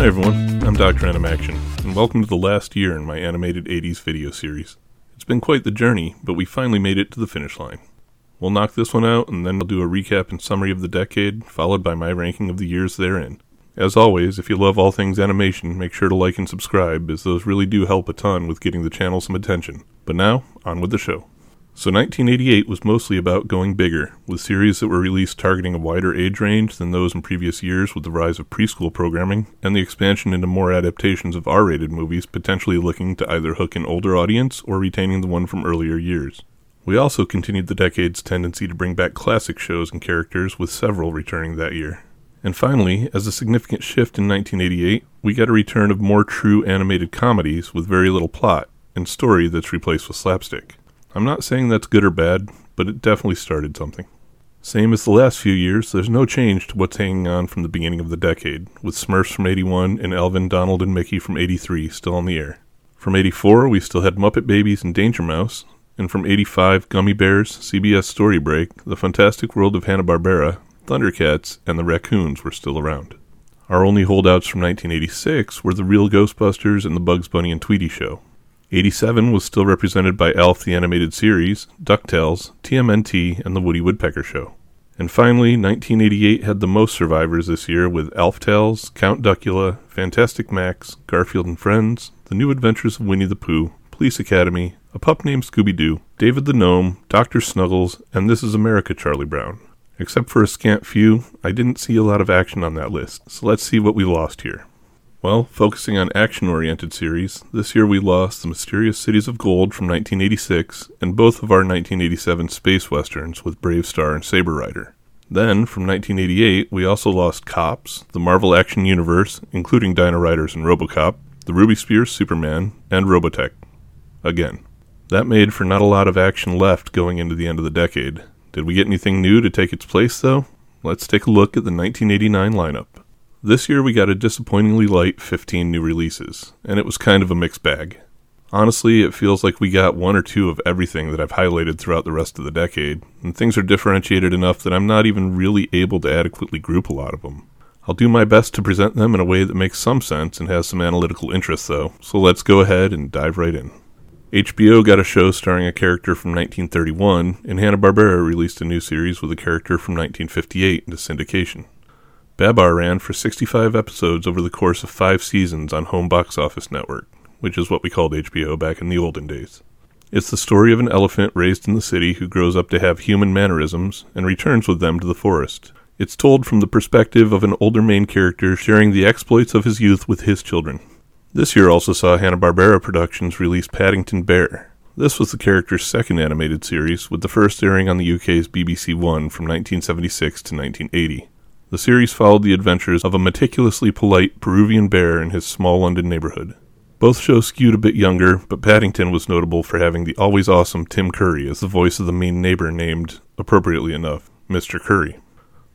Hi everyone, I'm Dr. Animaction, and welcome to the last year in my animated 80s video series. It's been quite the journey, but we finally made it to the finish line. We'll knock this one out, and then I'll do a recap and summary of the decade, followed by my ranking of the years therein. As always, if you love all things animation, make sure to like and subscribe, as those really do help a ton with getting the channel some attention. But now, on with the show. So 1988 was mostly about going bigger, with series that were released targeting a wider age range than those in previous years with the rise of preschool programming and the expansion into more adaptations of R-rated movies potentially looking to either hook an older audience or retaining the one from earlier years. We also continued the decade's tendency to bring back classic shows and characters with several returning that year. And finally, as a significant shift in 1988, we got a return of more true animated comedies with very little plot and story that's replaced with slapstick. I'm not saying that's good or bad, but it definitely started something. Same as the last few years, there's no change to what's hanging on from the beginning of the decade, with Smurfs from 81 and Alvin, Donald, and Mickey from 83 still on the air. From 84, we still had Muppet Babies and Danger Mouse, and from 85, Gummy Bears, CBS Story Break, The Fantastic World of Hanna-Barbera, Thundercats, and the Raccoons were still around. Our only holdouts from 1986 were The Real Ghostbusters and The Bugs Bunny and Tweety Show. 87 was still represented by Alf the Animated Series, DuckTales, TMNT, and The Woody Woodpecker Show. And finally, 1988 had the most survivors this year with Alf Tales, Count Duckula, Fantastic Max, Garfield and Friends, The New Adventures of Winnie the Pooh, Police Academy, A Pup Named Scooby Doo, David the Gnome, Dr. Snuggles, and This Is America Charlie Brown. Except for a scant few, I didn't see a lot of action on that list, so let's see what we lost here. Well, focusing on action oriented series, this year we lost The Mysterious Cities of Gold from 1986 and both of our 1987 space westerns with BraveStarr and Saber Rider. Then, from 1988, we also lost Cops, the Marvel Action Universe, including Dino Riders and Robocop, the Ruby Spears Superman, and Robotech. Again. That made for not a lot of action left going into the end of the decade. Did we get anything new to take its place, though? Let's take a look at the 1989 lineup. This year we got a disappointingly light 15 new releases, and it was kind of a mixed bag. Honestly, it feels like we got one or two of everything that I've highlighted throughout the rest of the decade, and things are differentiated enough that I'm not even really able to adequately group a lot of them. I'll do my best to present them in a way that makes some sense and has some analytical interest, though, so let's go ahead and dive right in. HBO got a show starring a character from 1931, and Hanna-Barbera released a new series with a character from 1958 into syndication. Babar ran for 65 episodes over the course of five seasons on Home Box Office Network, which is what we called HBO back in the olden days. It's the story of an elephant raised in the city who grows up to have human mannerisms and returns with them to the forest. It's told from the perspective of an older main character sharing the exploits of his youth with his children. This year also saw Hanna-Barbera Productions release Paddington Bear. This was the character's second animated series, with the first airing on the UK's BBC One from 1976 to 1980. The series followed the adventures of a meticulously polite Peruvian bear in his small London neighborhood. Both shows skewed a bit younger, but Paddington was notable for having the always awesome Tim Curry as the voice of the mean neighbor named, appropriately enough, Mr. Curry.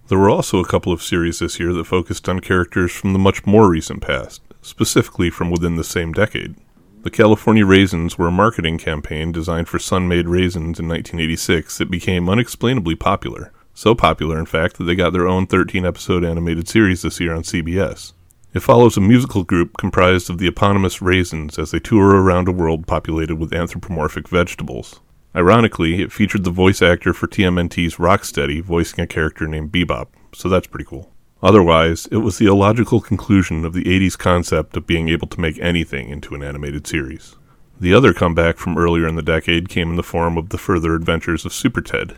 There were also a couple of series this year that focused on characters from the much more recent past, specifically from within the same decade. The California Raisins were a marketing campaign designed for Sun-Maid Raisins in 1986 that became unexplainably popular. So popular, in fact, that they got their own 13 episode animated series this year on CBS. It follows a musical group comprised of the eponymous Raisins as they tour around a world populated with anthropomorphic vegetables. Ironically, it featured the voice actor for TMNT's Rocksteady voicing a character named Bebop, so that's pretty cool. Otherwise, it was the illogical conclusion of the 80s concept of being able to make anything into an animated series. The other comeback from earlier in the decade came in the form of the further adventures of Super Ted,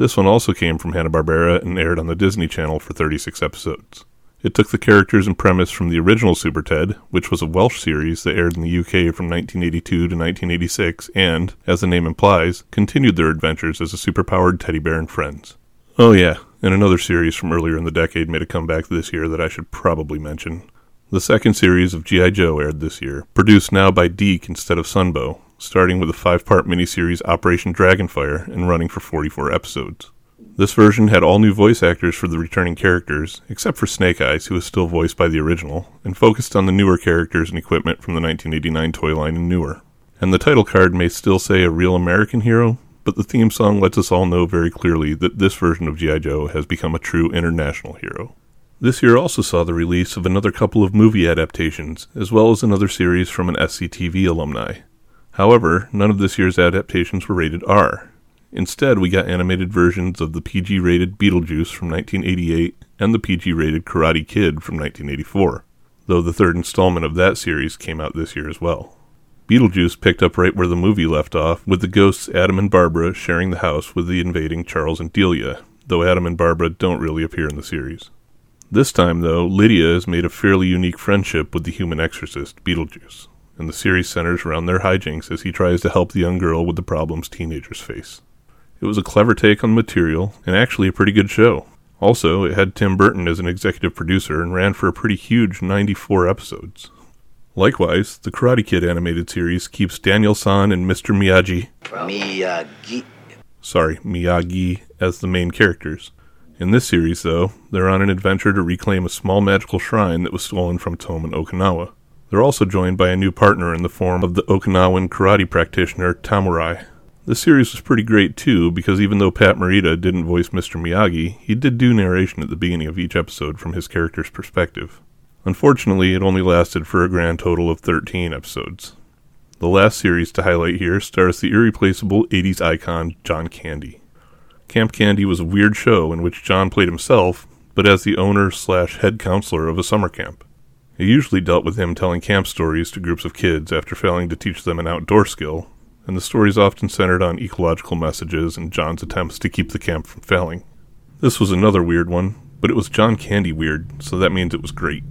this one also came from Hanna-Barbera and aired on the Disney Channel for 36 episodes. It took the characters and premise from the original Super Ted, which was a Welsh series that aired in the UK from 1982 to 1986 and, as the name implies, continued their adventures as a superpowered teddy bear and friends. Oh yeah, and another series from earlier in the decade made a comeback this year that I should probably mention. The second series of G.I. Joe aired this year, produced now by DiC instead of Sunbow, starting with a five part miniseries Operation Dragonfire and running for 44 episodes. This version had all new voice actors for the returning characters, except for Snake Eyes, who was still voiced by the original, and focused on the newer characters and equipment from the 1989 toy line and newer. And the title card may still say a real American hero, but the theme song lets us all know very clearly that this version of G.I. Joe has become a true international hero. This year also saw the release of another couple of movie adaptations, as well as another series from an SCTV alumni. However, none of this year's adaptations were rated R. Instead, we got animated versions of the PG rated Beetlejuice from 1988 and the PG rated Karate Kid from 1984, though the third installment of that series came out this year as well. Beetlejuice picked up right where the movie left off, with the ghosts Adam and Barbara sharing the house with the invading Charles and Delia, though Adam and Barbara don't really appear in the series. This time, though, Lydia has made a fairly unique friendship with the human exorcist, Beetlejuice, and the series centers around their hijinks as he tries to help the young girl with the problems teenagers face. It was a clever take on the material, and actually a pretty good show. Also, it had Tim Burton as an executive producer and ran for a pretty huge 94 episodes. Likewise, the Karate Kid animated series keeps Daniel San and Mr. Miyagi, Miyagi. sorry, Miyagi, as the main characters. In this series, though, they're on an adventure to reclaim a small magical shrine that was stolen from Tome in Okinawa. They're also joined by a new partner in the form of the Okinawan karate practitioner Tamurai. The series was pretty great too, because even though Pat Morita didn't voice Mr. Miyagi, he did do narration at the beginning of each episode from his character's perspective. Unfortunately, it only lasted for a grand total of 13 episodes. The last series to highlight here stars the irreplaceable 80s icon John Candy. Camp Candy was a weird show in which John played himself, but as the owner slash head counselor of a summer camp. It usually dealt with him telling camp stories to groups of kids after failing to teach them an outdoor skill, and the stories often centered on ecological messages and John's attempts to keep the camp from failing. This was another weird one, but it was John Candy weird, so that means it was great.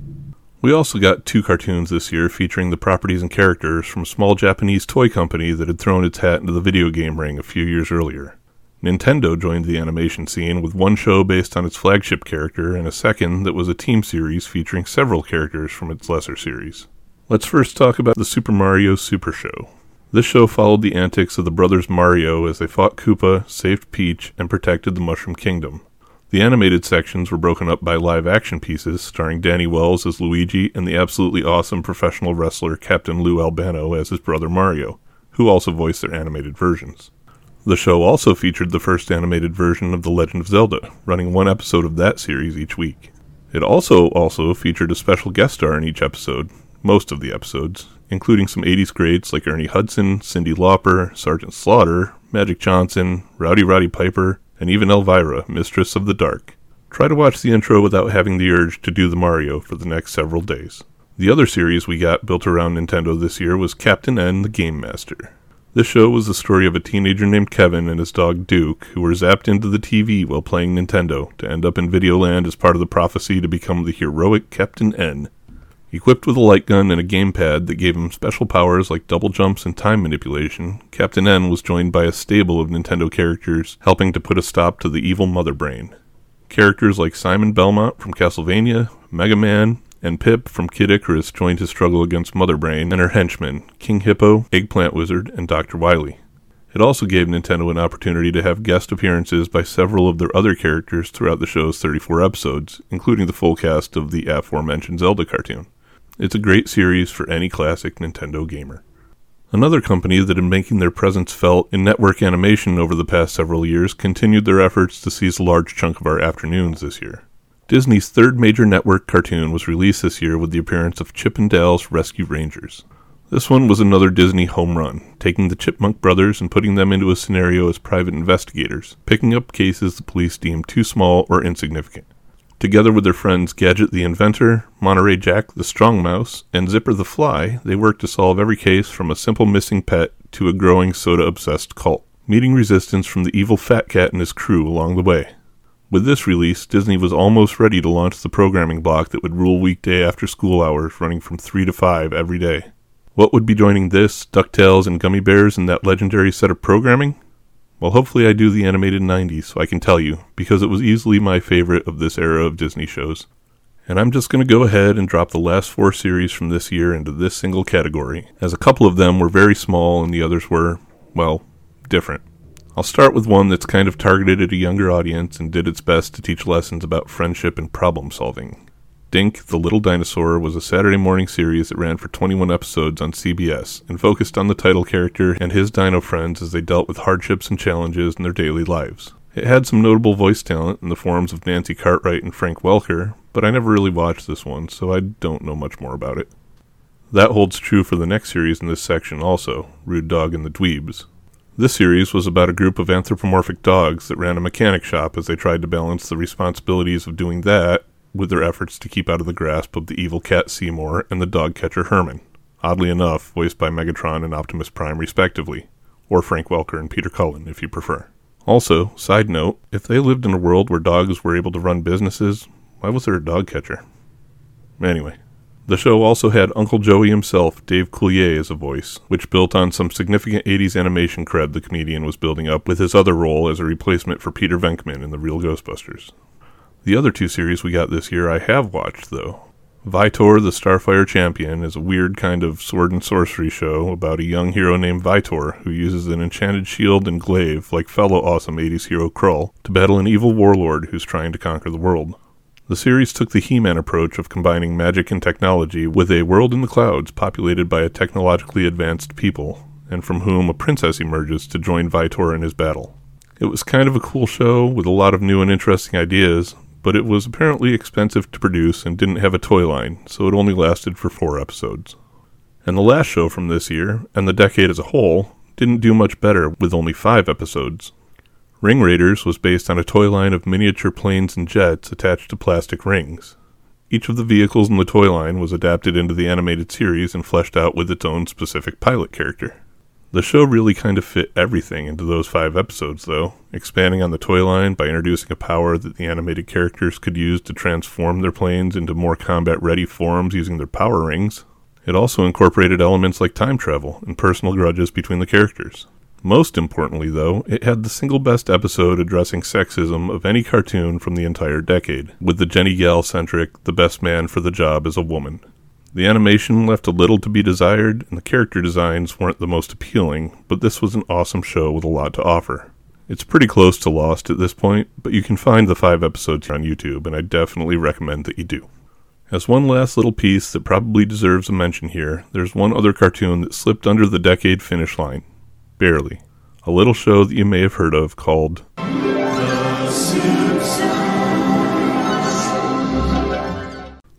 We also got two cartoons this year featuring the properties and characters from a small Japanese toy company that had thrown its hat into the video game ring a few years earlier. Nintendo joined the animation scene with one show based on its flagship character and a second that was a team series featuring several characters from its lesser series. Let's first talk about the Super Mario Super Show. This show followed the antics of the brothers Mario as they fought Koopa, saved Peach, and protected the Mushroom Kingdom. The animated sections were broken up by live action pieces starring Danny Wells as Luigi and the absolutely awesome professional wrestler Captain Lou Albano as his brother Mario, who also voiced their animated versions. The show also featured the first animated version of The Legend of Zelda, running one episode of that series each week. It also also featured a special guest star in each episode, most of the episodes, including some 80s greats like Ernie Hudson, Cyndi Lauper, Sergeant Slaughter, Magic Johnson, Rowdy Roddy Piper, and even Elvira, Mistress of the Dark. Try to watch the intro without having the urge to do the Mario for the next several days. The other series we got built around Nintendo this year was Captain N the Game Master. This show was the story of a teenager named Kevin and his dog Duke, who were zapped into the TV while playing Nintendo to end up in Videoland as part of the prophecy to become the heroic Captain N. Equipped with a light gun and a gamepad that gave him special powers like double jumps and time manipulation, Captain N was joined by a stable of Nintendo characters helping to put a stop to the evil Mother Brain. Characters like Simon Belmont from Castlevania, Mega Man, and Pip from Kid Icarus joined his struggle against Mother Brain and her henchmen, King Hippo, Eggplant Wizard, and Dr. Wily. It also gave Nintendo an opportunity to have guest appearances by several of their other characters throughout the show's 34 episodes, including the full cast of the aforementioned Zelda cartoon. It's a great series for any classic Nintendo gamer. Another company that had been making their presence felt in network animation over the past several years continued their efforts to seize a large chunk of our afternoons this year. Disney's third major network cartoon was released this year with the appearance of Chip and Dale's Rescue Rangers. This one was another Disney home run, taking the Chipmunk brothers and putting them into a scenario as private investigators, picking up cases the police deemed too small or insignificant. Together with their friends Gadget the Inventor, Monterey Jack the Strong Mouse, and Zipper the Fly, they work to solve every case from a simple missing pet to a growing soda obsessed cult, meeting resistance from the evil Fat Cat and his crew along the way. With this release, Disney was almost ready to launch the programming block that would rule weekday after school hours running from 3 to 5 every day. What would be joining this, DuckTales, and Gummy Bears in that legendary set of programming? Well, hopefully I do the animated 90s so I can tell you, because it was easily my favorite of this era of Disney shows. And I'm just going to go ahead and drop the last four series from this year into this single category, as a couple of them were very small and the others were, well, different. I'll start with one that's kind of targeted at a younger audience and did its best to teach lessons about friendship and problem solving. Dink, the Little Dinosaur was a Saturday morning series that ran for 21 episodes on CBS and focused on the title character and his dino friends as they dealt with hardships and challenges in their daily lives. It had some notable voice talent in the forms of Nancy Cartwright and Frank Welker, but I never really watched this one, so I don't know much more about it. That holds true for the next series in this section also, Rude Dog and the Dweebs. This series was about a group of anthropomorphic dogs that ran a mechanic shop as they tried to balance the responsibilities of doing that with their efforts to keep out of the grasp of the evil cat Seymour and the dog catcher Herman, oddly enough, voiced by Megatron and Optimus Prime respectively, or Frank Welker and Peter Cullen if you prefer. Also, side note, if they lived in a world where dogs were able to run businesses, why was there a dog catcher? Anyway, the show also had Uncle Joey himself, Dave Coulier, as a voice, which built on some significant 80s animation cred the comedian was building up with his other role as a replacement for Peter Venkman in The Real Ghostbusters. The other two series we got this year I have watched, though. Vytor the Starfire Champion is a weird kind of sword and sorcery show about a young hero named Vytor who uses an enchanted shield and glaive, like fellow awesome 80s hero Krull, to battle an evil warlord who's trying to conquer the world. The series took the He Man approach of combining magic and technology with a world in the clouds populated by a technologically advanced people, and from whom a princess emerges to join Vytor in his battle. It was kind of a cool show with a lot of new and interesting ideas, but it was apparently expensive to produce and didn't have a toy line, so it only lasted for four episodes. And the last show from this year, and the decade as a whole, didn't do much better with only five episodes. Ring Raiders was based on a toy line of miniature planes and jets attached to plastic rings. Each of the vehicles in the toy line was adapted into the animated series and fleshed out with its own specific pilot character. The show really kind of fit everything into those five episodes, though, expanding on the toy line by introducing a power that the animated characters could use to transform their planes into more combat ready forms using their power rings. It also incorporated elements like time travel and personal grudges between the characters. Most importantly, though, it had the single best episode addressing sexism of any cartoon from the entire decade, with the Jenny Gal centric The Best Man for the Job as a Woman. The animation left a little to be desired, and the character designs weren't the most appealing, but this was an awesome show with a lot to offer. It's pretty close to Lost at this point, but you can find the five episodes on YouTube, and I definitely recommend that you do. As one last little piece that probably deserves a mention here, there's one other cartoon that slipped under the decade finish line. Barely. A little show that you may have heard of called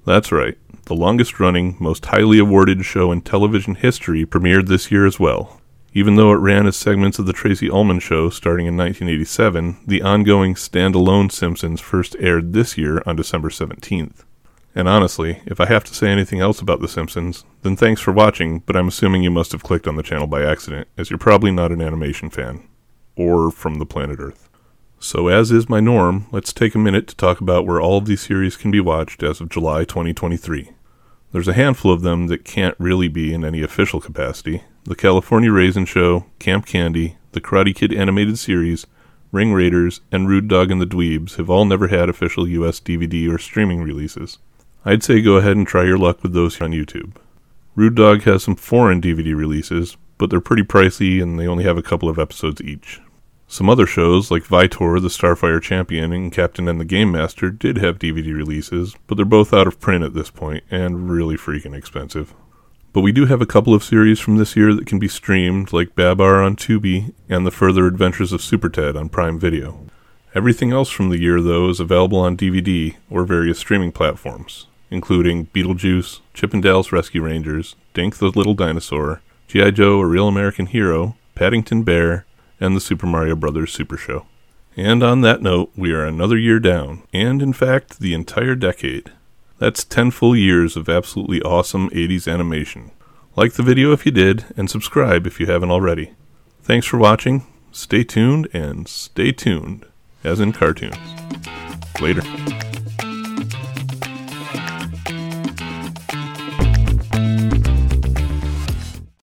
That's right. The longest running, most highly awarded show in television history premiered this year as well. Even though it ran as segments of The Tracey Ullman Show starting in 1987, the ongoing standalone Simpsons first aired this year on December 17th. And honestly, if I have to say anything else about The Simpsons, then thanks for watching, but I'm assuming you must have clicked on the channel by accident, as you're probably not an animation fan. Or from the planet Earth. So, as is my norm, let's take a minute to talk about where all of these series can be watched as of July 2023. There's a handful of them that can't really be in any official capacity The California Raisin Show, Camp Candy, The Karate Kid Animated Series, Ring Raiders, and Rude Dog and the Dweebs have all never had official US DVD or streaming releases. I'd say go ahead and try your luck with those on YouTube. Rude Dog has some foreign DVD releases, but they're pretty pricey and they only have a couple of episodes each. Some other shows, like Vytor, the Starfire Champion, and Captain N the Game Master, did have DVD releases, but they're both out of print at this point and really freaking expensive. But we do have a couple of series from this year that can be streamed, like Babar on Tubi and The Further Adventures of Super Ted on Prime Video. Everything else from the year, though, is available on DVD or various streaming platforms, including Beetlejuice, Chip 'n Dale's Rescue Rangers, Dink the Little Dinosaur, G.I. Joe A Real American Hero, Paddington Bear, and the Super Mario Bros. Super Show. And on that note, we are another year down, and in fact, the entire decade. That's 10 full years of absolutely awesome 80s animation. Like the video if you did, and subscribe if you haven't already. Thanks for watching, stay tuned, and stay tuned, as in cartoons. Later.